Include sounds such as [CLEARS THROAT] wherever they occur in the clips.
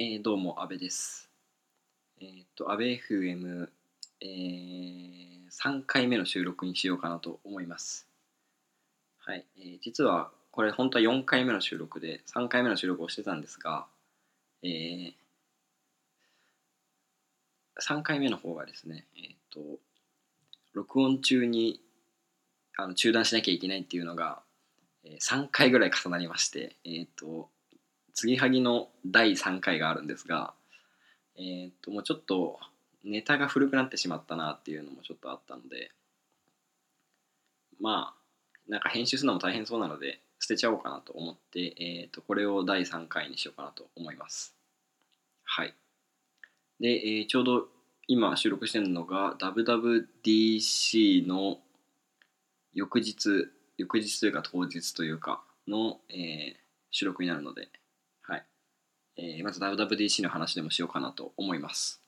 えーどうも、安部です。えーっと、安部 FM、えー、3回目の収録にしようかなと思います。はい、えー実はこれ本当は4回目の収録で、3回目の収録をしてたんですが、えー3回目の方がですね、えっと、録音中にあの中断しなきゃいけないっていうのが、え3回ぐらい重なりまして、えっと、継ぎはぎの第3回があるんですが、えーっともうちょっとネタが古くなってしまったなっていうのもちょっとあったのでまあなんか編集するのも大変そうなので捨てちゃおうかなと思って、えーっとこれを第3回にしようかなと思いますはいで、えーちょうど今収録してるのが WWDC の翌日翌日というか当日というかの、えー収録になるので。えーまず WWDC の話でもしようかなと思います。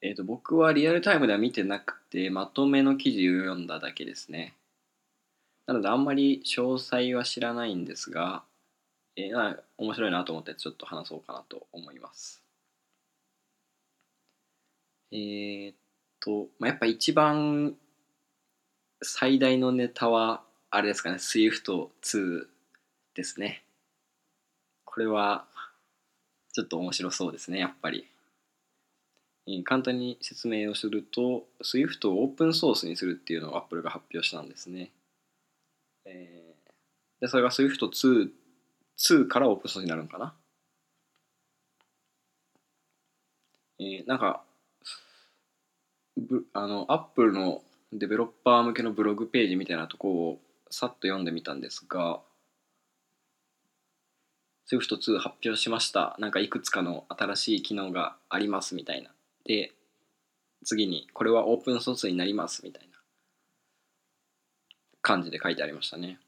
えっ、と、僕はリアルタイムでは見てなくて、まとめの記事を読んだだけですね。なので、あんまり詳細は知らないんですが、えーまあ面白いなと思ってちょっと話そうかなと思います。えーっと、まあ、やっぱ一番最大のネタは、あれですかね、SWIFT2 ですね。これはちょっと面白そうですね、やっぱり。簡単に説明をすると、SWIFT をオープンソースにするっていうのを Apple が発表したんですね。えーでそれが SWIFT2 2からオープンソースになるのかな？えーなんか、ぶあの、Apple のデベロッパー向けのブログページみたいなとこをさっと読んでみたんですが、SWIFT2 発表しました。なんかいくつかの新しい機能がありますみたいな。で、次にこれはオープンソースになりますみたいな感じで書いてありましたね。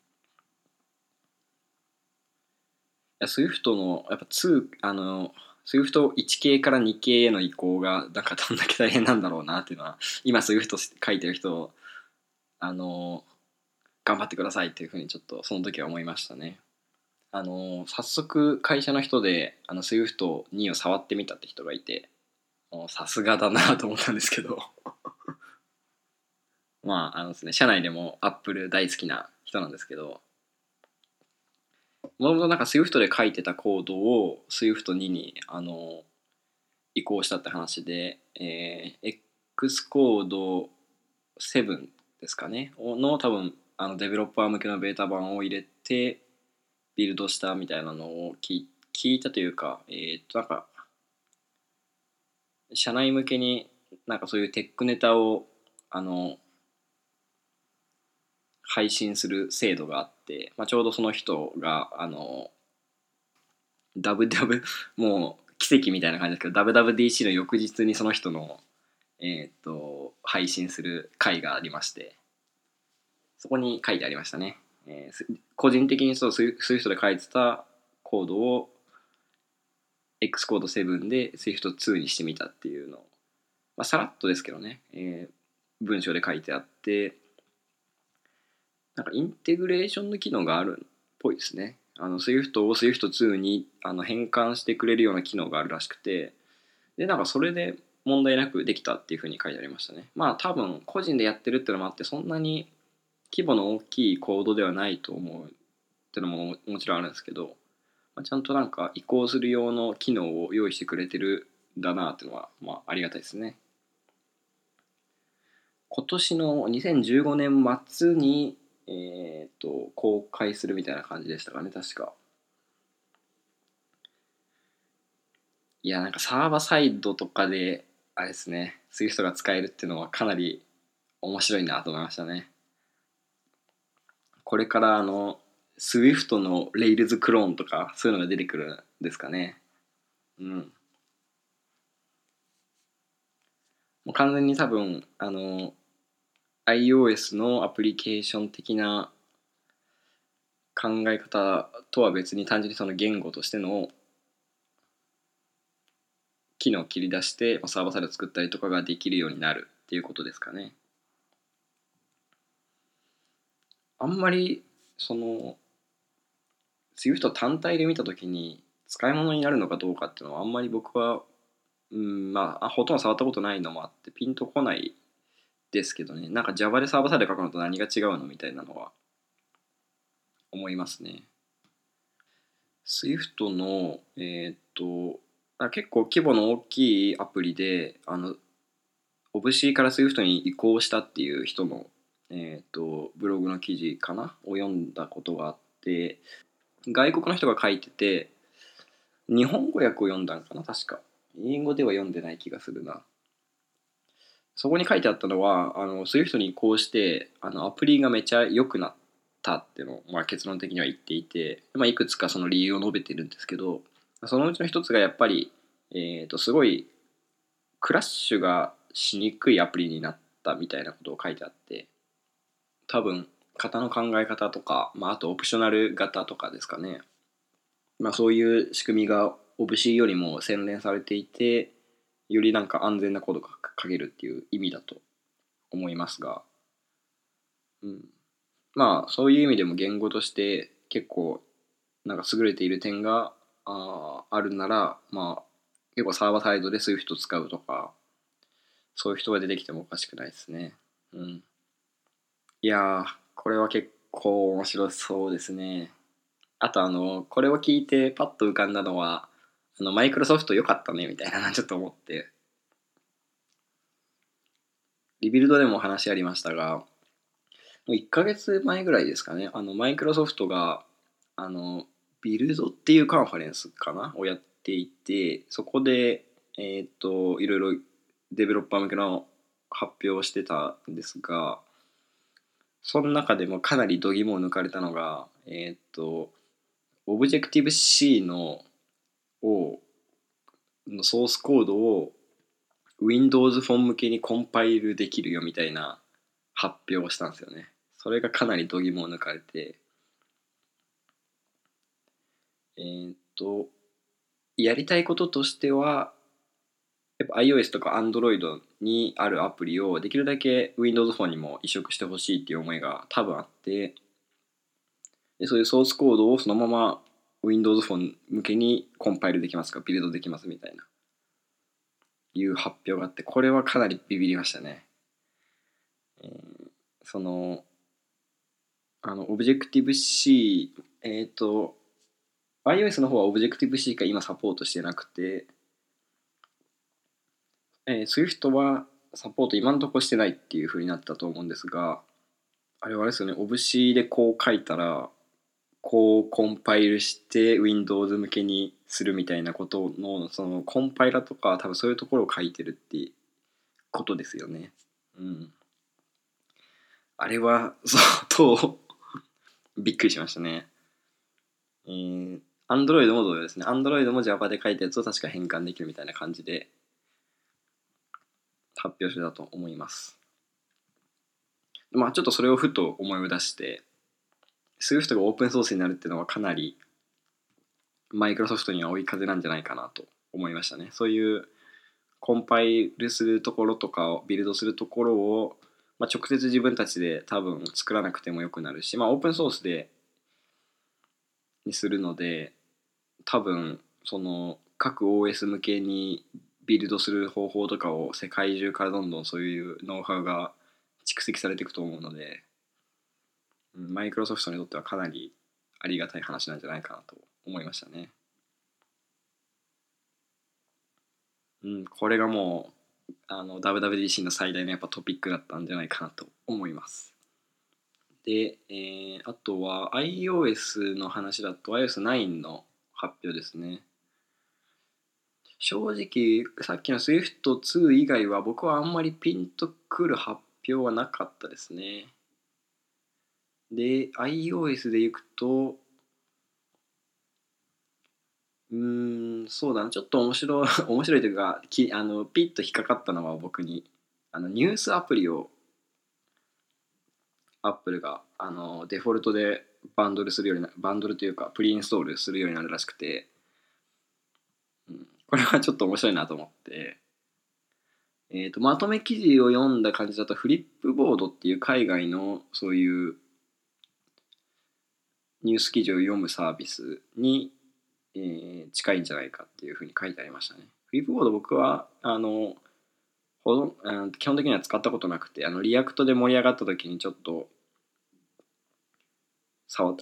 いや SWIFT のやっぱ2、あの、SWIFT1 系から2系への移行がなんかどんだけ大変なんだろうなっていうのは、今 SWIFT 書いてる人、あの、頑張ってくださいっていうふうにちょっとその時は思いましたね。あの早速会社の人であの SWIFT2 を触ってみたって人がいてさすがだな [LAUGHS] と思ったんですけど。[LAUGHS] まああのですね社内でも Apple 大好きな人なんですけど。もともとなんか SWIFT で書いてたコードを SWIFT2 にあの移行したって話で、えー X コード7ですかね。の多分あのデベロッパー向けのベータ版を入れてビルドしたみたいなのを聞聞いたというか、えーっと、なんか、社内向けになんかそういうテックネタを、あの、配信する制度があって、まあ、ちょうどその人が、あの、WW、[LAUGHS] もう奇跡みたいな感じですけど、WWDC の翌日にその人の、えーっと、配信する回がありまして、そこに書いてありましたね。えー個人的にそう SWIFT で書いてたコードを X コード7で SWIFT2 にしてみたっていうのを、まあ、さらっとですけどね、えー文章で書いてあってなんかインテグレーションの機能があるっぽいですね。あの SWIFT を SWIFT2 にあの変換してくれるような機能があるらしくてでなんかそれで問題なくできたっていうふうに書いてありましたね。まあ多分個人でやってるっていうのもあってそんなに規模の大きいコードではないと思うっていうのももちろんあるんですけど、まあ、ちゃんとなんか移行する用の機能を用意してくれてるんだなっていうのは、まあ、ありがたいですね。今年の2015年末に、えー、と公開するみたいな感じでしたかね確か。いやなんかサーバーサイドとかであれですね SWIFT が使えるっていうのはかなり面白いなと思いましたね。これからあの SWIFT の Rails クローンとかそういうのが出てくるんですかね。うん。もう完全に多分あの iOS のアプリケーション的な考え方とは別に単純にその言語としての機能を切り出してサーバーサイド作ったりとかができるようになるっていうことですかね。あんまりその SWIFT 単体で見た時に使い物になるのかどうかっていうのはあんまり僕は、うん、まあほとんど触ったことないのもあってピンとこないですけどね。なんか Java でサーバーサイド書くのと何が違うのみたいなのは思いますね。SWIFT のえーっと結構規模の大きいアプリであの OBC から SWIFT に移行したっていう人の、えーっとブログの記事かな？を読んだことがあって外国の人が書いてて日本語訳を読んだんかな？確か。英語では読んでない気がするな。そこに書いてあったのはあの SWIFT に移行してあのアプリがめちゃ良くなったっていうのを、まあ、結論的には言っていて、まあ、いくつかその理由を述べてるんですけどそのうちの一つがやっぱり、えー、とすごいクラッシュがしにくいアプリになったみたいなことを書いてあって多分型の考え方とか、まあ、あとオプショナル型とかですかね、まあ、そういう仕組みが OBC よりも洗練されていてよりなんか安全なコードが書けるっていう意味だと思いますが、うん、まあそういう意味でも言語として結構なんか優れている点がああるならまあ結構サーバーサイドで Swift 使うとかそういう人が出てきてもおかしくないですね。うん、いやーこれは結構面白そうですね。あとあのこれを聞いてパッと浮かんだのはあのマイクロソフト良かったねみたいな [LAUGHS] ちょっと思って。リビルドでも話ありましたがもう1ヶ月前ぐらいですかね。あのマイクロソフトがあのビルドっていうカンファレンスかな？をやっていてそこでえっ、といろいろデベロッパー向けの発表をしてたんですがその中でもかなり度肝を抜かれたのがえっ、と Objective-C のをのソースコードを Windows フォン向けにコンパイルできるよみたいな発表をしたんですよね。それがかなり度肝を抜かれてえーっとやりたいこととしてはやっぱ iOS とか Android にあるアプリをできるだけ Windows フォンにも移植してほしいっていう思いが多分あってでそういうソースコードをそのまま Windows フォン向けにコンパイルできますか？ビルドできますみたいな。いう発表があってこれはかなりビビりましたね、えーそのあの Objective-C えっ、と iOS の方は Objective-C が今サポートしてなくて、えー Swift はサポート今のところしてないっていう風になったと思うんですがあれはあれですよね Ob-C でこう書いたらこうコンパイルして Windows 向けにするみたいなことのそのコンパイラとか多分そういうところを書いてるってことですよね。うん。あれは [LAUGHS] 相当びっくりしましたね。えー、Android も同様ですね。Android も Java で書いたやつを確か変換できるみたいな感じで発表してたと思います。まあちょっとそれをふと思い出して、Swift がオープンソースになるっていうのはかなりマイクロソフトには追い風なんじゃないかなと思いましたね。そういうコンパイルするところとかをビルドするところを、まあ、直接自分たちで多分作らなくてもよくなるし、まあ、オープンソースでにするので多分その各 OS 向けにビルドする方法とかを世界中からどんどんそういうノウハウが蓄積されていくと思うのでマイクロソフトにとってはかなりありがたい話なんじゃないかなと思いましたね。うん、これがもうあの WWDC の最大のやっぱトピックだったんじゃないかなと思います。で、えーあとは iOS の話だと iOS9 の発表ですね。正直さっきの Swift2 以外は僕はあんまりピンとくる発表はなかったですね。で iOS でいくとうーんそうだな。ちょっと面白い [LAUGHS] 面白いというかきあのピッと引っかかったのは僕に。あのニュースアプリをアップルがあのデフォルトでバンドルするようになバンドルというかプリインストールするようになるらしくて、これはちょっと面白いなと思って、えー、とまとめ記事を読んだ感じだとフリップボードっていう海外のそういうニュース記事を読むサービスに、えー近いんじゃないかっていうふうに書いてありましたね。フリップボード僕はあのほどうん基本的には使ったことなくてあの React で盛り上がった時にちょっと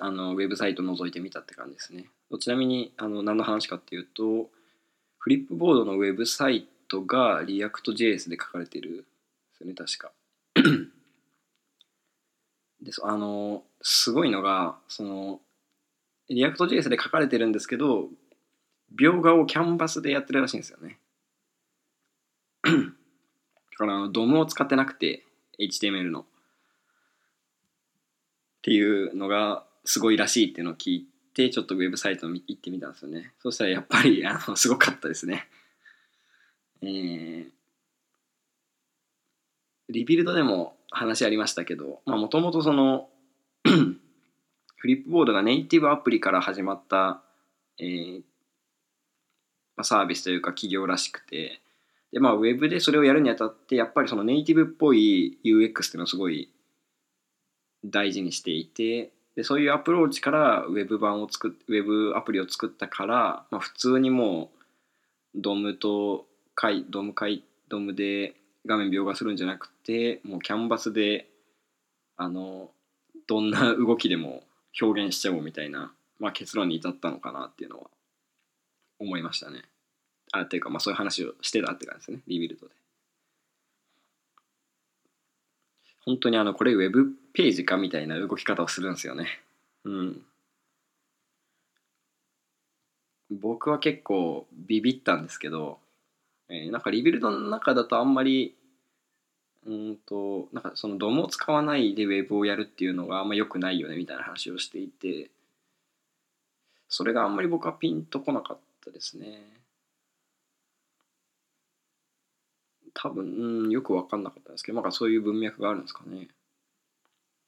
あのウェブサイト覗いてみたって感じですね。ちなみにあの何の話かっていうとフリップボードのウェブサイトがリアクト JS で書かれてるんですよね確か。でそあのすごいのがそのリアクト JS で書かれてるんですけど描画をキャンバスでやってるらしいんですよね。だからあの DOM を使ってなくて HTML の。っていうのがすごいらしいっていうのを聞いててちょっとウェブサイトに行ってみたんですよね。そしたらやっぱり [LAUGHS] あのすごかったですね。えー、Rebuild でも話ありましたけどまあもともとその [CLEARS THROAT] フリップボードがネイティブアプリから始まった、えーまあ、サービスというか企業らしくてで、まあ、ウェブでそれをやるにあたってやっぱりそのネイティブっぽい UX っていうのをすごい大事にしていてでそういうアプローチからウェブ版を作っウェブアプリを作ったから、まあ、普通にもうドムと回ドム回ドムで画面描画するんじゃなくてもうキャンバスであのどんな動きでも表現しちゃおうみたいな、まあ、結論に至ったのかなっていうのは思いましたね。あっていうかまあそういう話をしてたって感じですねリビルドで。本当にあのこれウェブページかみたいな動き方をするんですよね。うん。僕は結構ビビったんですけど、えーなんかリビルドの中だとあんまりうんとなんかそのドムを使わないでウェブをやるっていうのがあんま良くないよねみたいな話をしていてそれがあんまり僕はピンとこなかったですね。多分、うん、よく分かんなかったんですけど、なんかそういう文脈があるんですかね。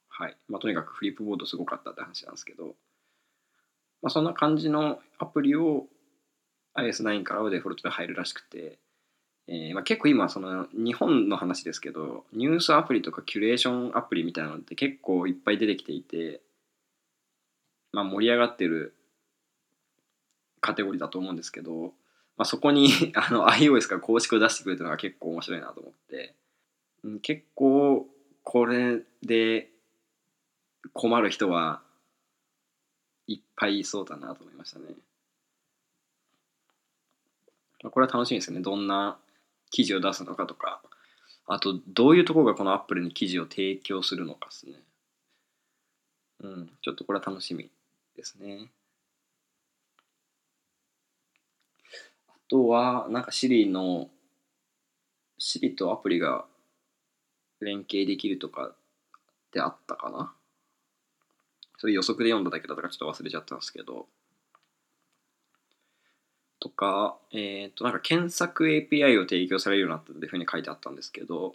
はい。まあ、とにかくフリップボードすごかったって話なんですけど、まあ、そんな感じのアプリを IS9 からはデフォルトで入るらしくて、えーまあ、結構今、その日本の話ですけど、ニュースアプリとかキュレーションアプリみたいなのって結構いっぱい出てきていて、まあ、盛り上がってるカテゴリーだと思うんですけど、まあ、そこに [LAUGHS] あの iOS が公式を出してくれたのが結構面白いなと思ってうん結構これで困る人はいっぱいいそうだなと思いましたね。まあこれは楽しみですよね。どんな記事を出すのかとか、あとどういうところがこの Apple に記事を提供するのかですね。うん、ちょっとこれは楽しみですね。とは、なんか Siri の Siri とアプリが連携できるとかってあったかなそれ予測で読んだだけだったかちょっと忘れちゃったんですけど。とか、えっ、と、なんか検索 API を提供されるようになったっていうふうに書いてあったんですけど、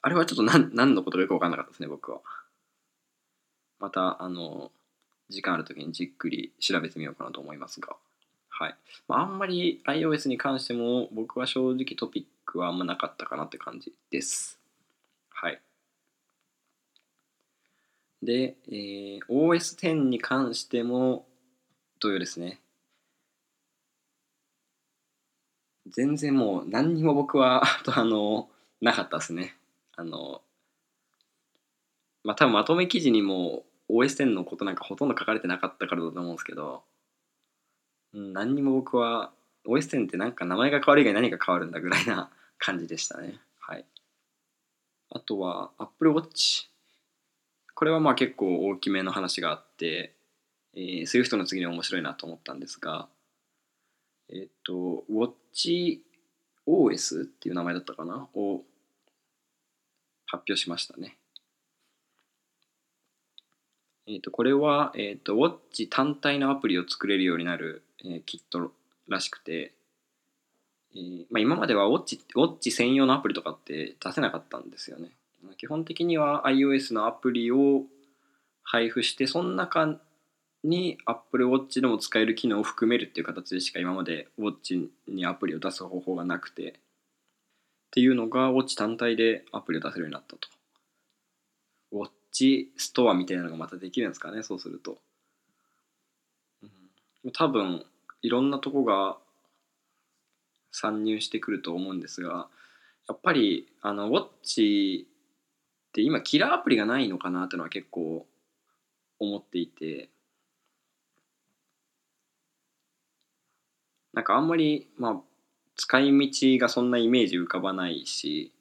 あれはちょっと何何のことかよく分かんなかったですね、僕は。また、あの、時間ある時にじっくり調べてみようかなと思いますが。はい。まあ、あんまり iOS に関しても僕は正直トピックはあんまなかったかなって感じです。はい。で、えー OS10 に関しても同様ですね。全然もう何にも僕は [LAUGHS] あとあのなかったですね。あのまあ多分まとめ記事にも OS10 のことなんかほとんど書かれてなかったからだと思うんですけど、うん、何にも僕は OS10 ってなんか名前が変わる以外何が変わるんだぐらいな [LAUGHS] 感じでしたね。はい。あとは Apple Watch。これはまあ結構大きめの話があって、えー、Swift の次に面白いなと思ったんですが、えっ、と、WatchOS っていう名前だったかな？を発表しましたね。えっ、と、これは、えっ、と、Watch 単体のアプリを作れるようになる、えーキットらしくて、えーまあ、今までは Watch, Watch 専用のアプリとかって出せなかったんですよね。基本的には iOS のアプリを配布して、その中に Apple Watch でも使える機能を含めるっていう形でしか今まで Watch にアプリを出す方法がなくてっていうのが Watch 単体でアプリを出せるようになったと。ウォッチストアみたいなのがまたできるんですかねそうすると、多分いろんなとこが参入してくると思うんですがやっぱりあのウォッチって今キラーアプリがないのかなっていうのは結構思っていて。なんかあんまりまあ使い道がそんなイメージ浮かばないし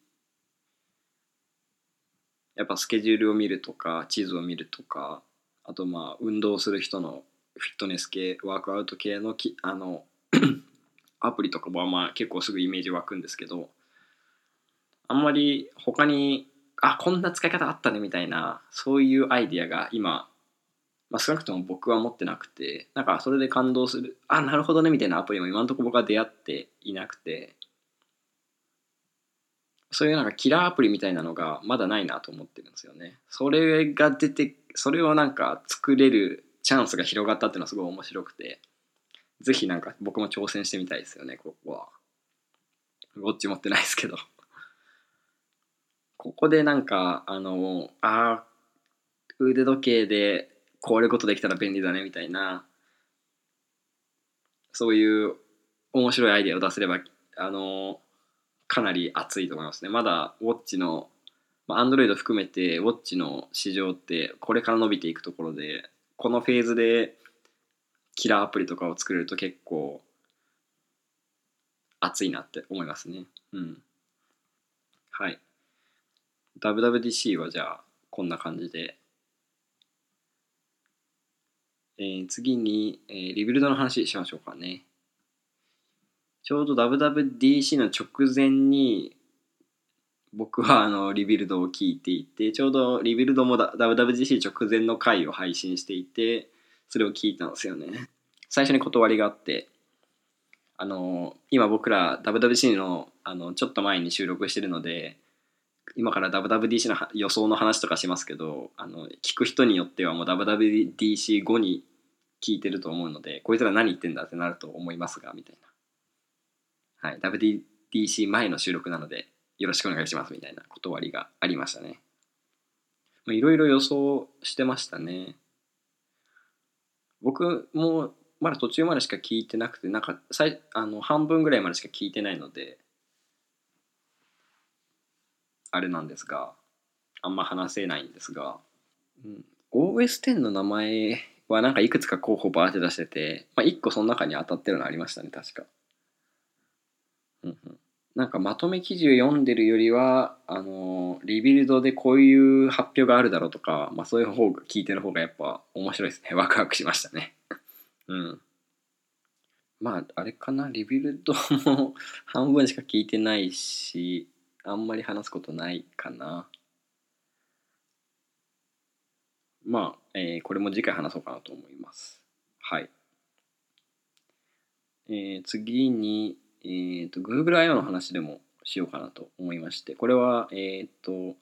やっぱスケジュールを見るとか地図を見るとかあとまあ運動する人のフィットネス系ワークアウト系のきあの [CLEARS THROAT] アプリとかはまあ結構すぐイメージ湧くんですけどあんまり他にあこんな使い方あったねみたいなそういうアイディアが今、まあ、少なくとも僕は持ってなくてなんかそれで感動するあなるほどねみたいなアプリも今のところ僕は出会っていなくてそういうなんかキラーアプリみたいなのがまだないなと思ってるんですよね。それが出てそれをなんか作れるチャンスが広がったっていうのはすごい面白くてぜひなんか僕も挑戦してみたいですよねここは。ウォッチ持ってないですけど。ここでなんかあのあ腕時計でこういうことできたら便利だねみたいなそういう面白いアイデアを出せればあのかなり熱いと思いますね。まだウォッチのアンドロイド含めてウォッチの市場ってこれから伸びていくところでこのフェーズでキラーアプリとかを作れると結構熱いなって思いますね。うん。はい。WWDC はじゃあこんな感じで、えー、次に、えー、 Rebuild の話しましょうかね。ちょうど WWDC の直前に僕はあの Rebuild を聞いていてちょうど Rebuild も WWDC 直前の回を配信していてそれを聞いたんですよね。最初に断りがあってあの今僕ら WWDC のあのちょっと前に収録してるので今から WWDC の予想の話とかしますけどあの聞く人によってはもう WWDC 後に聞いてると思うのでこいつら何言ってんだってなると思いますがみたいな、はい、WWDC 前の収録なのでよろしくお願いしますみたいな断りがありましたね。いろいろ予想してましたね。僕もまだ途中までしか聞いてなくてなんか最あの半分ぐらいまでしか聞いてないのであれなんですがあんま話せないんですが、うん、 OS X の名前はなんかいくつか候補バーって出してて、まあ、1個その中に当たってるのありましたね確か、なんかまとめ記事を読んでるよりはあの Rebuild でこういう発表があるだろうとか、まあ、そういう方が聞いてる方がやっぱ面白いですね [LAUGHS] ワクワクしましたね [LAUGHS] うんまああれかなリビルドも半分しか聞いてないしあんまり話すことないかな。まあ、えー、これも次回話そうかなと思います。はい。えー、次に、えーと、Google I.O. の話でもしようかなと思いまして、これは、えっ、ー、と、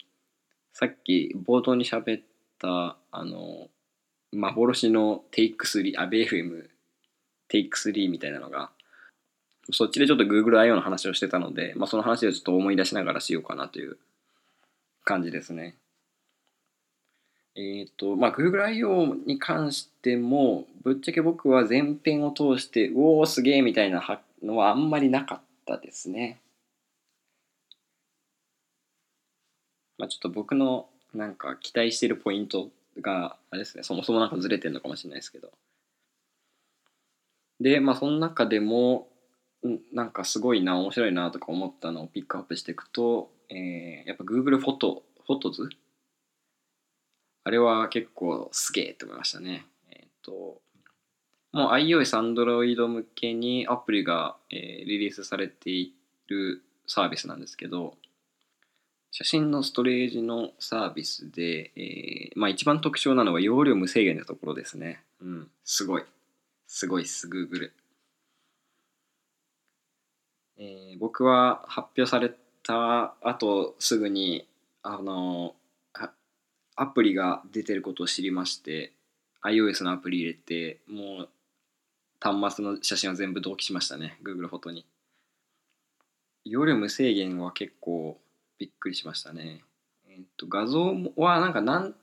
さっき冒頭に喋った、あの、幻の Take3、あ、BFM Take3 みたいなのがそっちでちょっと Google I.O. の話をしてたので、まあ、その話をちょっと思い出しながらしようかなという感じですね。えっ、ー、と、まあ、Google I.O. に関しても、ぶっちゃけ僕は前編を通して、うおーすげえみたいな発のはあんまりなかったですね。まあ、ちょっと僕のなんか期待してるポイントが、あれですね、そもそもなんかずれてるのかもしれないですけど。で、まあ、その中でも、なんかすごいな面白いなとか思ったのをピックアップしていくと、えー、やっぱ Google フォトフォトズあれは結構すげえって思いましたね。えっ、ー、ともう iOS、Android 向けにアプリが、えー、リリースされているサービスなんですけど写真のストレージのサービスで、えー、まあ一番特徴なのは容量無制限なところですね。うん、すごい。すごいっす、Google。えー、僕は発表された後すぐにあのアプリが出てることを知りまして iOS のアプリ入れてもう端末の写真を全部同期しましたね。Google フォトに。容量無制限は結構びっくりしましたね。えっ、と画像はなんか何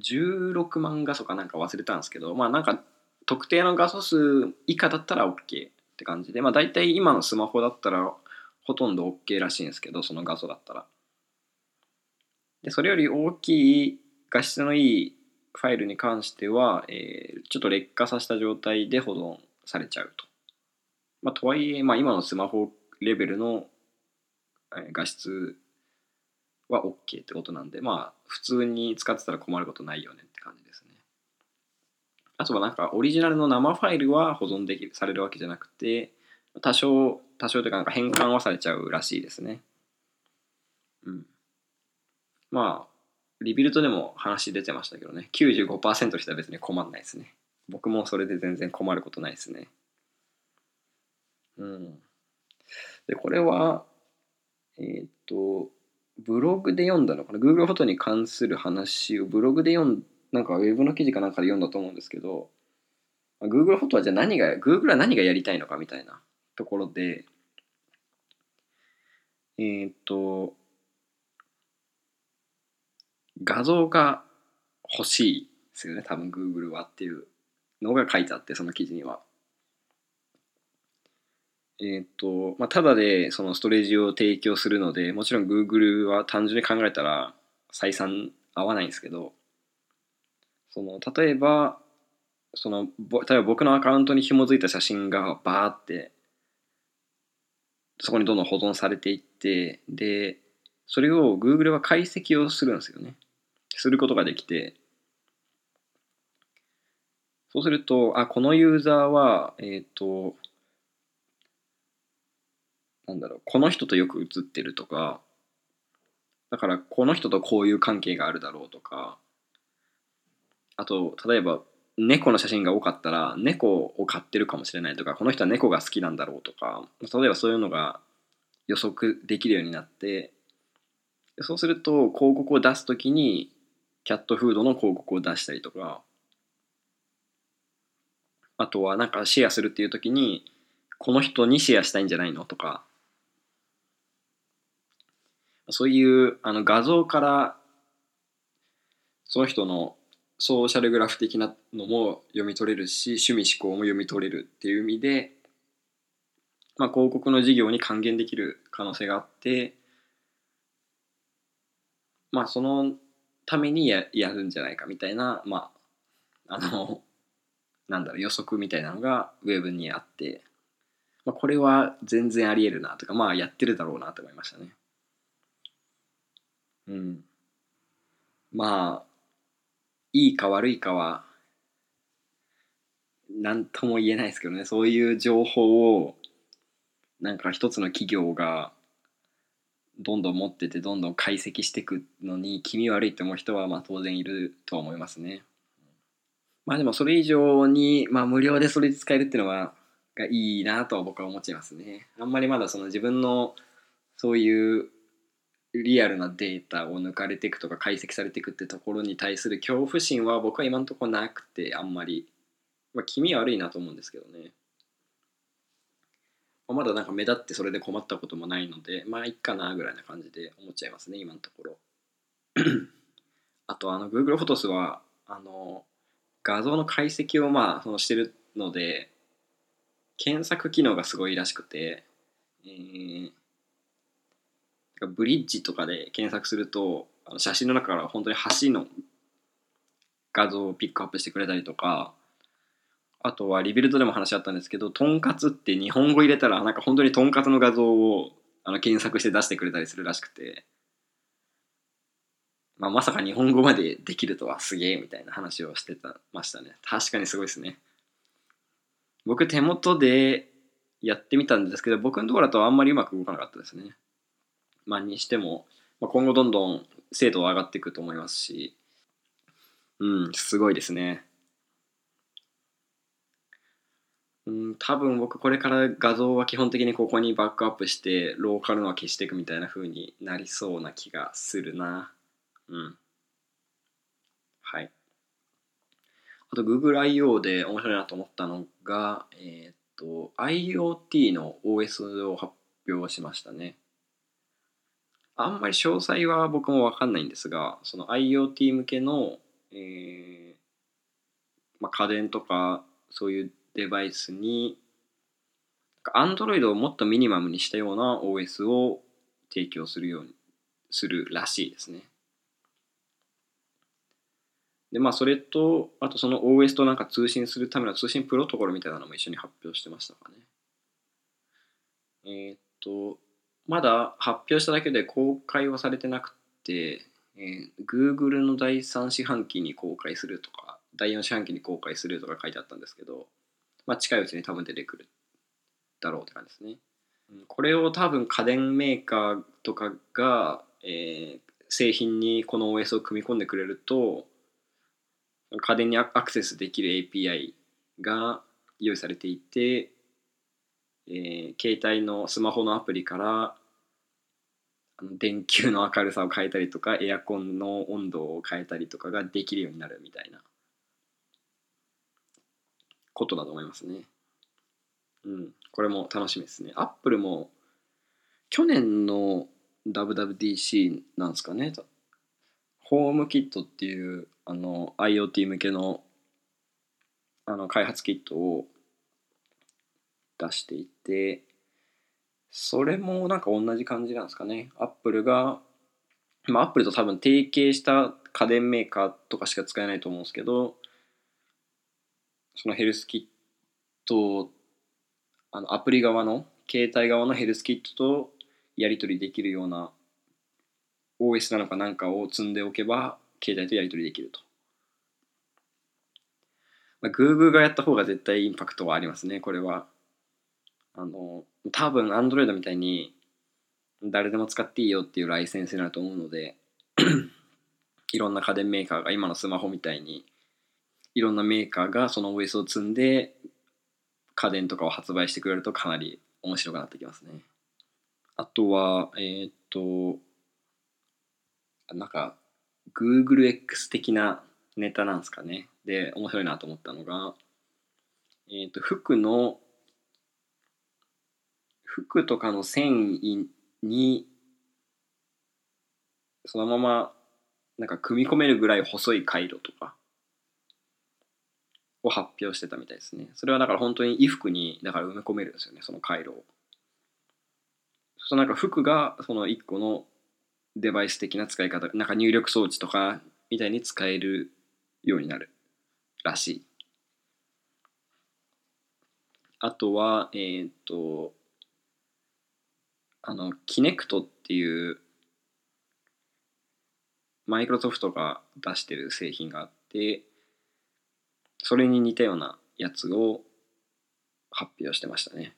16万画素かなんか忘れたんですけどまあなんか特定の画素数以下だったら OK って感じでまあ大体今のスマホだったらほとんど OK らしいんですけどその画素だったら。でそれより大きい画質のいいファイルに関しては、えー、ちょっと劣化させた状態で保存されちゃうと。まあ、とはいえ、まあ、今のスマホレベルの画質は OK ってことなんで、まあ、普通に使ってたら困ることないよねって感じですね。あとはなんか、オリジナルの生ファイルは保存でき、されるわけじゃなくて、多少、多少というかなんか変換はされちゃうらしいですね。うん。まあ、リビルトでも話出てましたけどね、95%の人は別に困んないですね。僕もそれで全然困ることないですね。うん。で、これは、えー、っと、ブログで読んだのかな ?Google フォトに関する話をブログで読んなんかウェブの記事かなんかで読んだと思うんですけど、Google フォトはじゃあ何が、Google は何がやりたいのかみたいなところで、えー、っと、画像が欲しいですよね、多分 Google はっていうのが書いてあって、その記事には。えっ、と、まあ、ただでそのストレージを提供するので、もちろん Google は単純に考えたら採算合わないんですけど、その例えば、その例えば僕のアカウントに紐づいた写真がバーってそこにどんどん保存されていってでそれを Google は解析をするんですよねすることができて、そうすると、あ、このユーザーは、えっ、ー、と、なんだろう、この人とよく写ってるとか、だからこの人とこういう関係があるだろうとか、あと、例えば、猫の写真が多かったら、猫を飼ってるかもしれないとか、この人は猫が好きなんだろうとか、例えばそういうのが予測できるようになって、そうすると広告を出すときにキャットフードの広告を出したりとか、あとはなんかシェアするっていう時に、この人にシェアしたいんじゃないのとか、そういうあの画像からその人のソーシャルグラフ的なのも読み取れるし趣味思考も読み取れるっていう意味で、まあ、広告の事業に還元できる可能性があってまあそのためにややるんじゃないかみたいなまああのなんだろう予測みたいなのがウェブにあって、まあ、これは全然ありえるなとかまあやってるだろうなと思いましたね。うん。まあいいか悪いかは何とも言えないですけどね。そういう情報をなんか一つの企業がどんどん持っててどんどん解析していくのに気味悪いと思う人はまあ当然いるとは思いますね。まあでもそれ以上に、まあ、無料でそれで使えるっていうのはがいいなとは僕は思っちゃいますね。あんまりまだその自分のそういうリアルなデータを抜かれていくとか解析されていくってところに対する恐怖心は僕は今のところなくてあんまり、まあ、気味悪いなと思うんですけどね。まだなんか目立ってそれで困ったこともないのでまあいっかなぐらいな感じで思っちゃいますね今のところ [CLEARS THROAT] あとあの Google フォトスはあの画像の解析をまあそのしてるので検索機能がすごいらしくて、えー、ブリッジとかで検索するとあの写真の中から本当に橋の画像をピックアップしてくれたりとかあとはリビルドでも話あったんですけど、とんかつって日本語入れたら、なんか本当にとんかつの画像をあの検索して出してくれたりするらしくて、まあ、まさか日本語までできるとはすげえみたいな話をしてたましたね。確かにすごいですね。僕手元でやってみたんですけど、僕のところだとあんまりうまく動かなかったですね。まあにしても、まあ、今後どんどん精度は上がっていくと思いますし、うん、すごいですね。うん、多分僕これから画像は基本的にここにバックアップしてローカルのは消していくみたいな風になりそうな気がするな。うん。はい。あと Google I.O. で面白いなと思ったのが、えっ、と、IoT の OS を発表しましたね。あんまり詳細は僕もわかんないんですが、その IoT 向けの、えーまあ、家電とかそういうデバイスに Android をもっとミニマムにしたような OS を提供するようにするらしいですね。でまあそれとあとその OS となんか通信するための通信プロトコルみたいなのも一緒に発表してましたかね。えーっとまだ発表しただけで公開はされてなくて、えー Google の第3四半期に公開するとか第4四半期に公開するとか書いてあったんですけど、まあ、近いうちに多分出てくるだろうって感じですね。うんこれを多分家電メーカーとかが、えー製品にこの OS を組み込んでくれると家電にアクセスできる API が用意されていて、えー携帯のスマホのアプリからあの電球の明るさを変えたりとかエアコンの温度を変えたりとかができるようになるみたいなことだと思いますね。うん、これも楽しみですね。アップルも去年の WWDC なんですかね。ホームキットっていうあの IoT 向けのあの開発キットを出していて、それもなんか同じ感じなんですかね。アップルが、まあ、アップルと多分提携した家電メーカーとかしか使えないと思うんですけど、そのヘルスキットあのアプリ側の携帯側のヘルスキットとやり取りできるような OS なのかなんかを積んでおけば携帯とやり取りできると。まあ、Google がやった方が絶対インパクトはありますね、これは。あの、多分 Android みたいに誰でも使っていいよっていうライセンスになると思うので、[CLEARS THROAT] いろんな家電メーカーが今のスマホみたいにいろんなメーカーがその OS を積んで家電とかを発売してくれるとかなり面白くなってきますね。あとは、えーっと、なんか GoogleX 的なネタなんですかね。で、面白いなと思ったのが、えーっと、服の、服とかの繊維にそのままなんか組み込めるぐらい細い回路とかを発表してたみたいですね。それはだから本当に衣服にだから埋め込めるんですよね、その回路を。そうなんか服がその一個のデバイス的な使い方、なんか入力装置とかみたいに使えるようになるらしい。あとは、えーっと、あの、キネクトっていうマイクロソフトが出してる製品があって、それに似たようなやつを発表してましたね。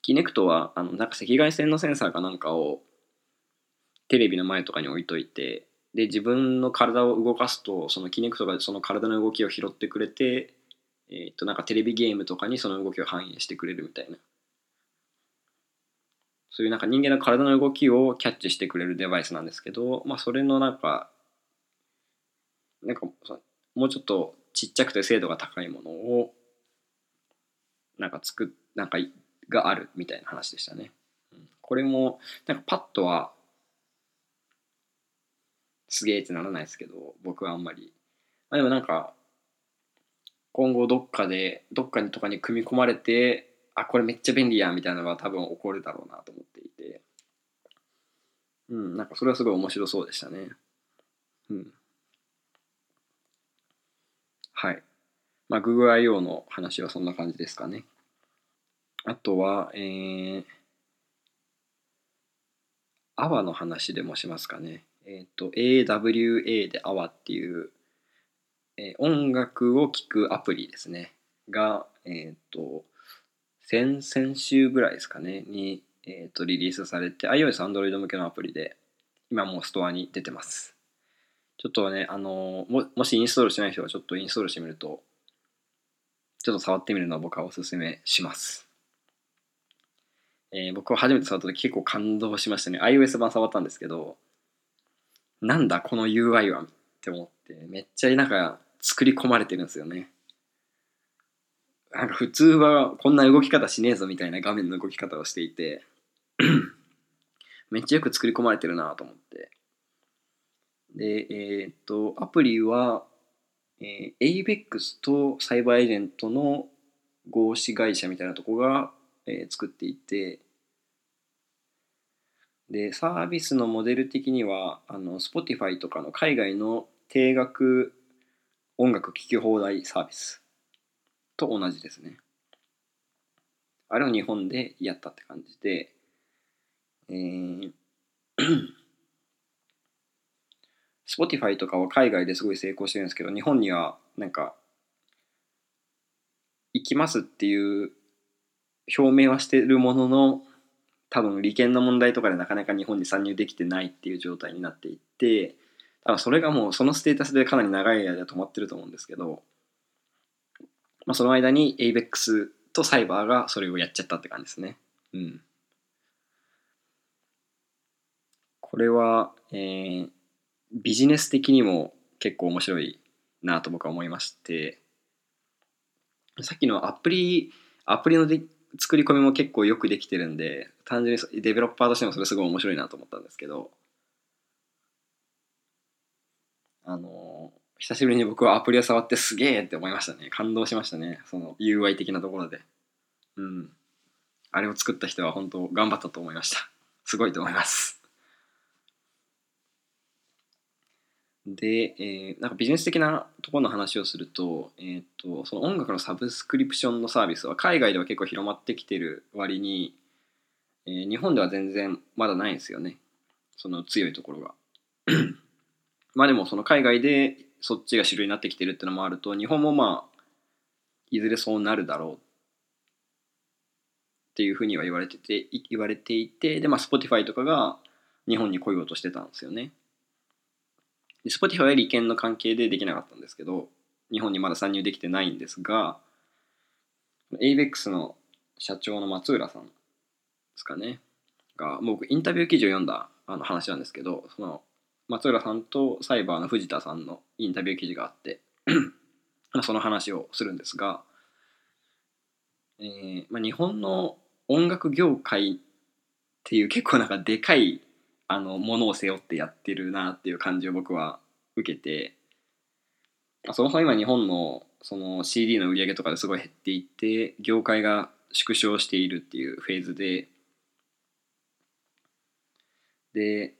キネクトは、あの、なんか赤外線のセンサーかなんかをテレビの前とかに置いといて、で、自分の体を動かすと、そのキネクトがその体の動きを拾ってくれて、えっと、なんかテレビゲームとかにその動きを反映してくれるみたいな。そういうなんか人間の体の動きをキャッチしてくれるデバイスなんですけど、まあそれのなんか、なんかもうちょっとちっちゃくて精度が高いものを、なんか作っ、なんかがあるみたいな話でしたね。これも、なんかパッとは、すげえってならないですけど、僕はあんまり。まあ、でもなんか、今後どっかで、どっかにとかに組み込まれて、あ、これめっちゃ便利やんみたいなのが多分起こるだろうなと思っていて、うん、なんかそれはすごい面白そうでしたね。うん。はい。まあ、Google I.O. の話はそんな感じですかね。あとは、えー、AWA の話でもしますかね。えっ、と、AWA で AWA っていう、えー音楽を聴くアプリですね。が、えっ、と、先々週ぐらいですかね、に、えー、とリリースされて、iOS、Android 向けのアプリで、今もうストアに出てます。ちょっとね、あのも、もしインストールしてない人はちょっとインストールしてみると、ちょっと触ってみるのを僕はおすすめします。えー僕は初めて触った時結構感動しましたね。iOS 版触ったんですけど、なんだこの UI はって思って、めっちゃなんか作り込まれてるんですよね。なんか普通はこんな動き方しねえぞみたいな画面の動き方をしていて [CLEARS THROAT] めっちゃよく作り込まれてるなと思ってで、えっ、と、アプリは、えー、ABEX とサイバーエージェントの合資会社みたいなとこが、えー作っていて、で、サービスのモデル的には、あの、Spotify とかの海外の定額音楽聴き放題サービスと同じですね。あれを日本でやったって感じで、えー、[COUGHS] Spotify とかは海外ですごい成功してるんですけど、日本にはなんか、行きますっていう表明はしてるものの、多分利権の問題とかでなかなか日本に参入できてないっていう状態になっていて、多分それがもうそのステータスでかなり長い間止まってると思うんですけど、まあ、その間に ABEX とサイバーがそれをやっちゃったって感じですね。うん。これは、えー、ビジネス的にも結構面白いなと僕は思いまして、さっきのアプリ、アプリので作り込みも結構よくできてるんで、単純にデベロッパーとしてもそれすごい面白いなと思ったんですけど、あの久しぶりに僕はアプリを触ってすげえって思いましたね。感動しましたね。その UI 的なところで。うん。あれを作った人は本当頑張ったと思いました。すごいと思います。で、えー、なんかビジネス的なところの話をすると,、えーと、その音楽のサブスクリプションのサービスは海外では結構広まってきてる割に、えー、日本では全然まだないんですよね。その強いところが。[CLEARS THROAT] まあでもその海外でそっちが主流になってきてるってのもあると日本もまあいずれそうなるだろう。っていうふうには言われてて言われていてでまあ Spotify とかが日本に来ようとしてたんですよね。Spotify は利権の関係でできなかったんですけど日本にまだ参入できてないんですが ABEX の社長の松浦さんですかねが僕インタビュー記事を読んだあの話なんですけどその松浦さんとサイバーの藤田さんのインタビュー記事があって [CLEARS THROAT] その話をするんですが、えーまあ、日本の音楽業界っていう結構なんかでかいあのものを背負ってやってるなっていう感じを僕は受けてそもそも今日本のその CD の売り上げとかですごい減っていって業界が縮小しているっていうフェーズでで、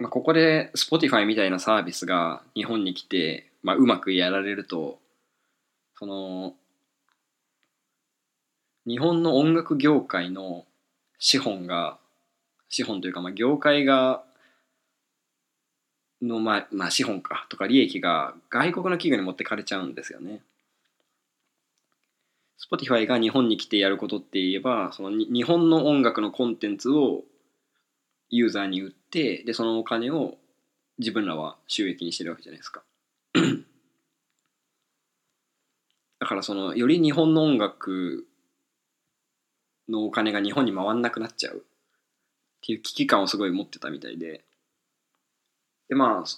まあ、ここで Spotify みたいなサービスが日本に来て、まあ、うまくやられるとその日本の音楽業界の資本が資本というか、まあ、業界がの、まあ、まあ、資本かとか利益が外国の企業に持ってかれちゃうんですよね。Spotify が日本に来てやることって言えばその日本の音楽のコンテンツをユーザーに売ってでそのお金を自分らは収益にしてるわけじゃないですか。[CLEARS THROAT] だからそのより日本の音楽のお金が日本に回んなくなっちゃうっていう危機感をすごい持ってたみたいで。でまあ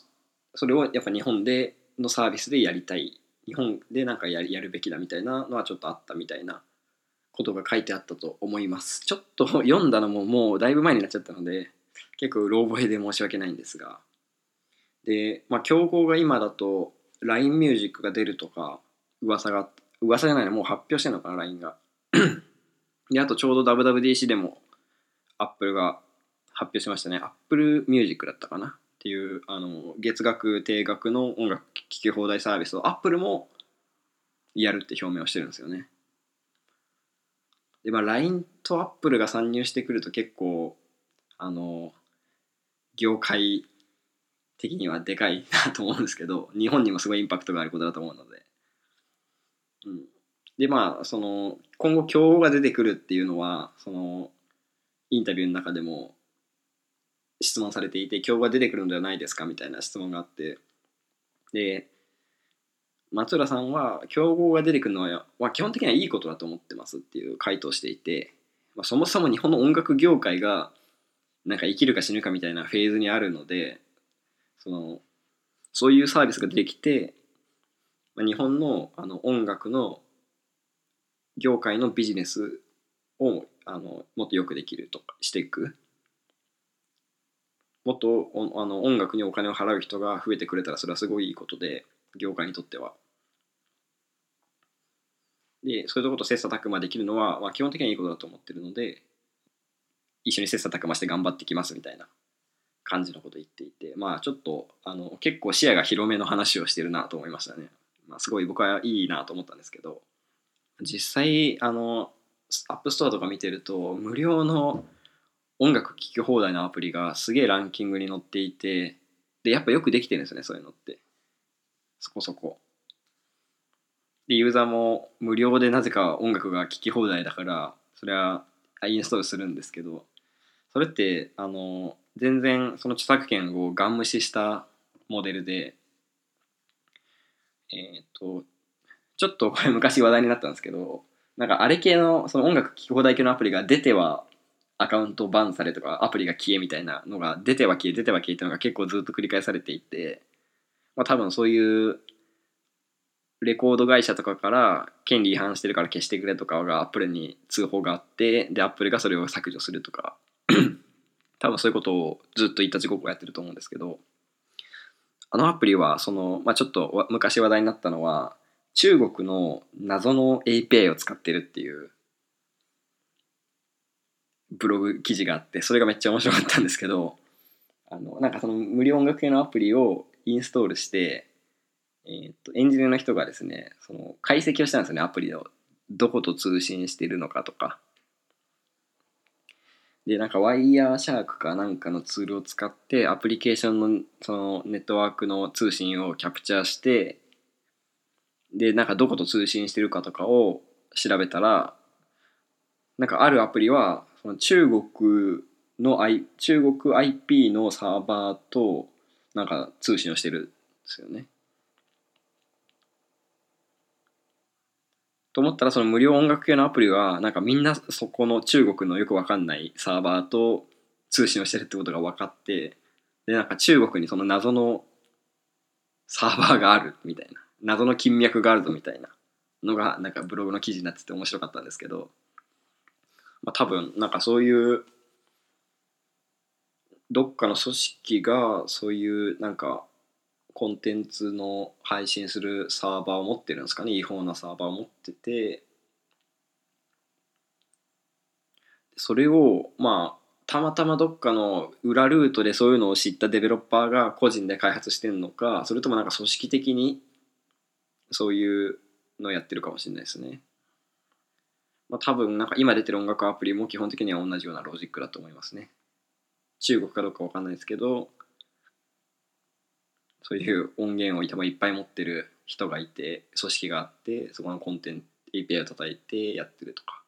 それをやっぱ日本でのサービスでやりたい。日本でなんかややるべきだみたいなのはちょっとあったみたいな。ことが書いてあったと思います。ちょっと [LAUGHS] 読んだのももうだいぶ前になっちゃったので結構うろ覚えで申し訳ないんですが。でまあ競合が今だと LINE ミュージックが出るとか噂が噂じゃないのもう発表してんのかな LINE が。であとちょうど WWDC でも Apple が発表しましたね。Apple Music だったかな？っていうあの月額定額の音楽聴き放題サービスを Apple もやるって表明をしてるんですよね。で、まあ LINE と Apple が参入してくると結構あの業界的にはでかいなと思うんですけど日本にもすごいインパクトがあることだと思うので。うん、でまあその今後競合が出てくるっていうのはそのインタビューの中でも質問されていて競合が出てくるのではないですかみたいな質問があって。で松浦さんは競合が出てくるのは、基本的にはいいことだと思ってますっていう回答していて、まあ、そもそも日本の音楽業界がなんか生きるか死ぬかみたいなフェーズにあるのでそのそういうサービスができて、まあ、日本のあの音楽の業界のビジネスをあのもっとよくできるとかしていく。もっとあの音楽にお金を払う人が増えてくれたらそれはすごいいいことで業界にとっては。でそういうとこと切磋琢磨できるのは、まあ、基本的にはいいことだと思ってるので一緒に切磋琢磨して頑張ってきますみたいな感じのこと言っていてまあちょっとあの結構視野が広めの話をしてるなと思いましたね。まあ、すごい僕はいいなと思ったんですけど実際あのアップストアとか見てると無料の音楽聴き放題のアプリがすげえランキングに載っていてでやっぱよくできてるんですよねそういうのって。そこそこ。でユーザーも無料でなぜか音楽が聴き放題だからそれはインストールするんですけどそれってあの全然その著作権をガン無視したモデルでえっ、とちょっとこれ昔話題になったんですけどなんかあれ系のその音楽聴き放題系のアプリが出てはアカウントバンされとかアプリが消えみたいなのが出ては消え出ては消えっていうのが結構ずっと繰り返されていて、まあ、多分そういうレコード会社とかから権利違反してるから消してくれとかがアップルに通報があってでアップルがそれを削除するとか [CLEARS THROAT] 多分そういうことをずっといたちごっこやってると思うんですけどあのアプリはその、まあ、ちょっと昔話題になったのは中国の謎の API を使ってるっていうブログ記事があってそれがめっちゃ面白かったんですけどあのなんかその無料音楽系のアプリをインストールしてえー、とエンジニアの人がですねその解析をしたんですよねアプリを。どこと通信しているのかとか。でなんかワイヤーシャークかなんかのツールを使ってアプリケーションのそのネットワークの通信をキャプチャーしてでなんかどこと通信してるかとかを調べたらなんかあるアプリはその中国の、I、中国 IP のサーバーとなんか通信をしてるんですよね。と思ったらその無料音楽系のアプリはなんかみんなそこの中国のよくわかんないサーバーと通信をしてるってことが分かってでなんか中国にその謎のサーバーがあるみたいな謎の金脈があるぞみたいなのがなんかブログの記事になってて面白かったんですけど、まあ、多分なんかそういうどっかの組織がそういうなんかコンテンツの配信するサーバーを持ってるんですかね違法なサーバーを持っててそれをまあたまたまどっかの裏ルートでそういうのを知ったデベロッパーが個人で開発してるのかそれともなんか組織的にそういうのをやってるかもしれないですね。まあ、多分なんか今出てる音楽アプリも基本的には同じようなロジックだと思いますね。中国かどうかわかんないですけどそういう音源を多分いっぱい持ってる人がいて組織があってそこのコンテンツ API を叩いてやってるとか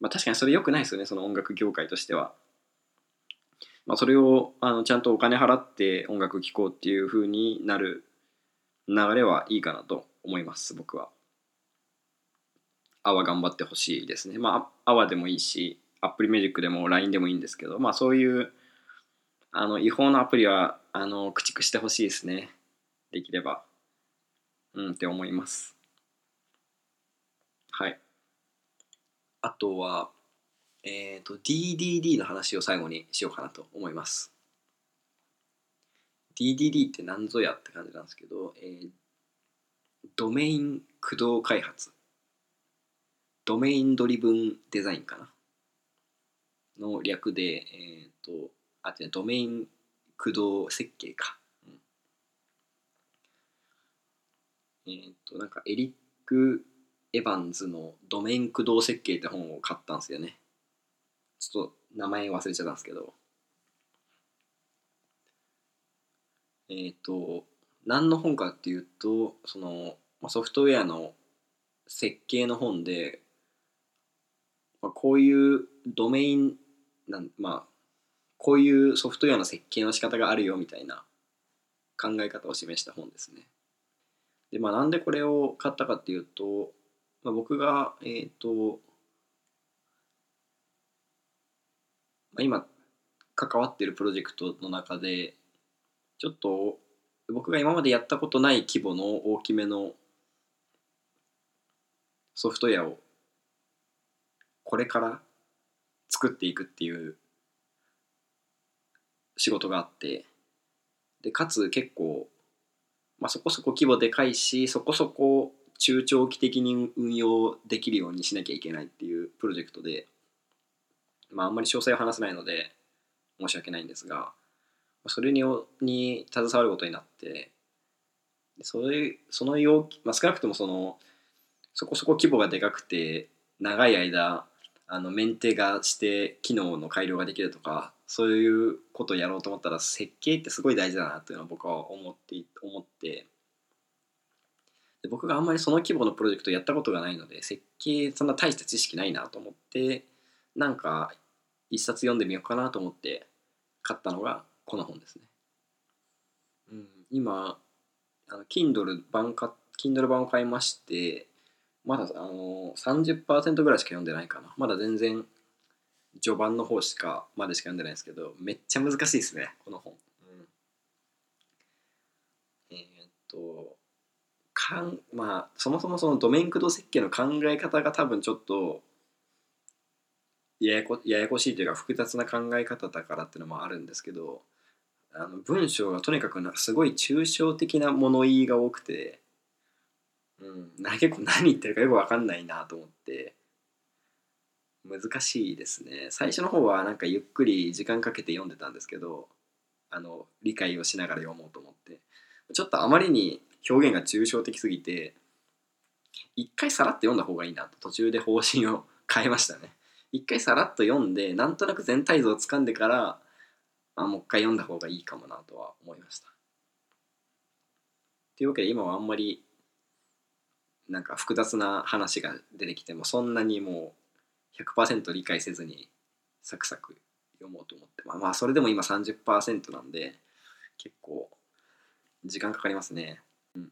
まあ確かにそれ良くないですよねその音楽業界としては。まあ、それをあのちゃんとお金払って音楽聴こうっていう風になる流れはいいかなと思います僕は。 AWA 頑張ってほしいですね。まあ、 AWA でもいいし、 Apple Music でも LINE でもいいんですけど、まあそういうあの違法なアプリはあの駆逐してほしいですね。できれば。うんって思います。はい。あとは、えっ、ー、と、DDD の話を最後にしようかなと思います。DDD って何ぞやって感じなんですけど、えー、ドメイン駆動開発。ドメインドリブンデザインかな？の略で、えっ、ー、と、あ、違う、ドメイン駆動設計か。うんえっ、ー、と、なんかエリック・エヴァンズのドメイン駆動設計って本を買ったんですよね。ちょっと名前忘れちゃったんですけど。えっ、ー、と、何の本かっていうと、その、ソフトウェアの設計の本で、まあ、こういうドメインなんまあこういうソフトウェアの設計の仕方があるよみたいな考え方を示した本ですね。で、まあ、なんでこれを買ったかっていうと、まあ、僕が、えっ、ー、と、まあ、今関わってるプロジェクトの中で、ちょっと僕が今までやったことない規模の大きめのソフトウェアをこれから作っていくっていう仕事があってでかつ結構、まあ、そこそこ規模でかいしそこそこ中長期的に運用できるようにしなきゃいけないっていうプロジェクトで、まあ、あんまり詳細は話せないので申し訳ないんですがそれにに携わることになってそれその要、まあ、少なくともそのそこそこ規模がでかくて長い間あのメンテがして機能の改良ができるとかそういうことをやろうと思ったら設計ってすごい大事だなというのは僕は思って思ってで僕があんまりその規模のプロジェクトやったことがないので設計そんな大した知識ないなと思ってなんか一冊読んでみようかなと思って買ったのがこの本ですね。うん、今あの Kindle 版か Kindle 版を買いましてまだあの30%ぐらいしか読んでないかな。まだ全然序盤の方しかまでしか読んでないんですけどめっちゃ難しいですねこの本、うん、えー、っとかんまあそもそもそのドメイン駆動設計の考え方が多分ちょっとややこややこしいというか複雑な考え方だからっていうのもあるんですけどあの文章がとにかくすごい抽象的な物言いが多くて、うん、結構何言ってるかよく分かんないなと思って。難しいですね。最初の方はなんかゆっくり時間かけて読んでたんですけどあの理解をしながら読もうと思って。ちょっとあまりに表現が抽象的すぎて一回さらっと読んだ方がいいなと。途中で方針を変えましたね。一回さらっと読んでなんとなく全体像をつかんでからあもう一回読んだ方がいいかもなとは思いました。というわけで今はあんまりなんか複雑な話が出てきてもそんなにもう100%理解せずにサクサク読もうと思ってまあまあそれでも今30%なんで結構時間かかりますね。うんうん。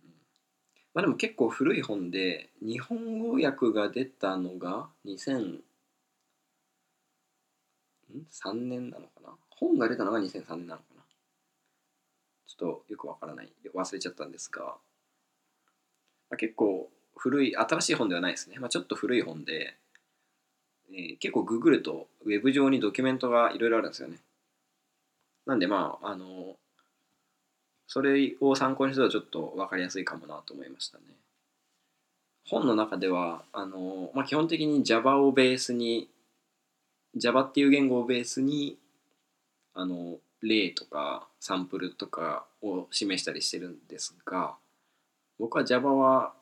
まあでも結構古い本で日本語訳が出たのが2003年なのかな？本が出たのが2003年なのかな？ちょっとよくわからない。忘れちゃったんですが、まあ、結構古い新しい本ではないですね、まあ、ちょっと古い本で、えー、結構ググるとウェブ上にドキュメントがいろいろあるんですよね。なんでまああのそれを参考にするとちょっと分かりやすいかもなと思いましたね。本の中ではあの、まあ、基本的に Java をベースに Java っていう言語をベースにあの例とかサンプルとかを示したりしてるんですが僕は Java は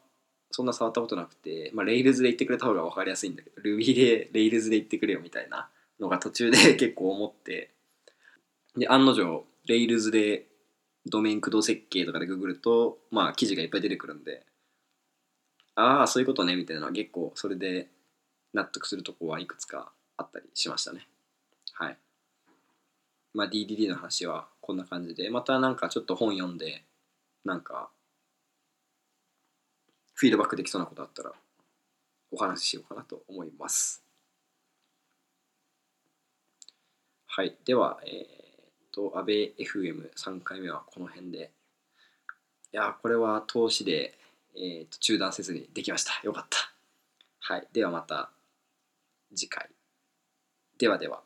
そんな触ったことなくて、まあ、Rails で言ってくれた方が分かりやすいんだけど Ruby で Rails で言ってくれよみたいなのが途中で [LAUGHS] 結構思ってで案の定 Rails でドメイン駆動設計とかでググるとまあ記事がいっぱい出てくるんでああそういうことねみたいなのは結構それで納得するとこはいくつかあったりしましたね。はい。まあ、DDD の話はこんな感じでまたなんかちょっと本読んでなんかフィードバックできそうなことあったらお話ししようかなと思います。はい。ではえー、っと安倍 FM3 回目はこの辺で。いやこれは投資で、えー、と中断せずにできました。よかった。はい。ではまた次回。ではでは。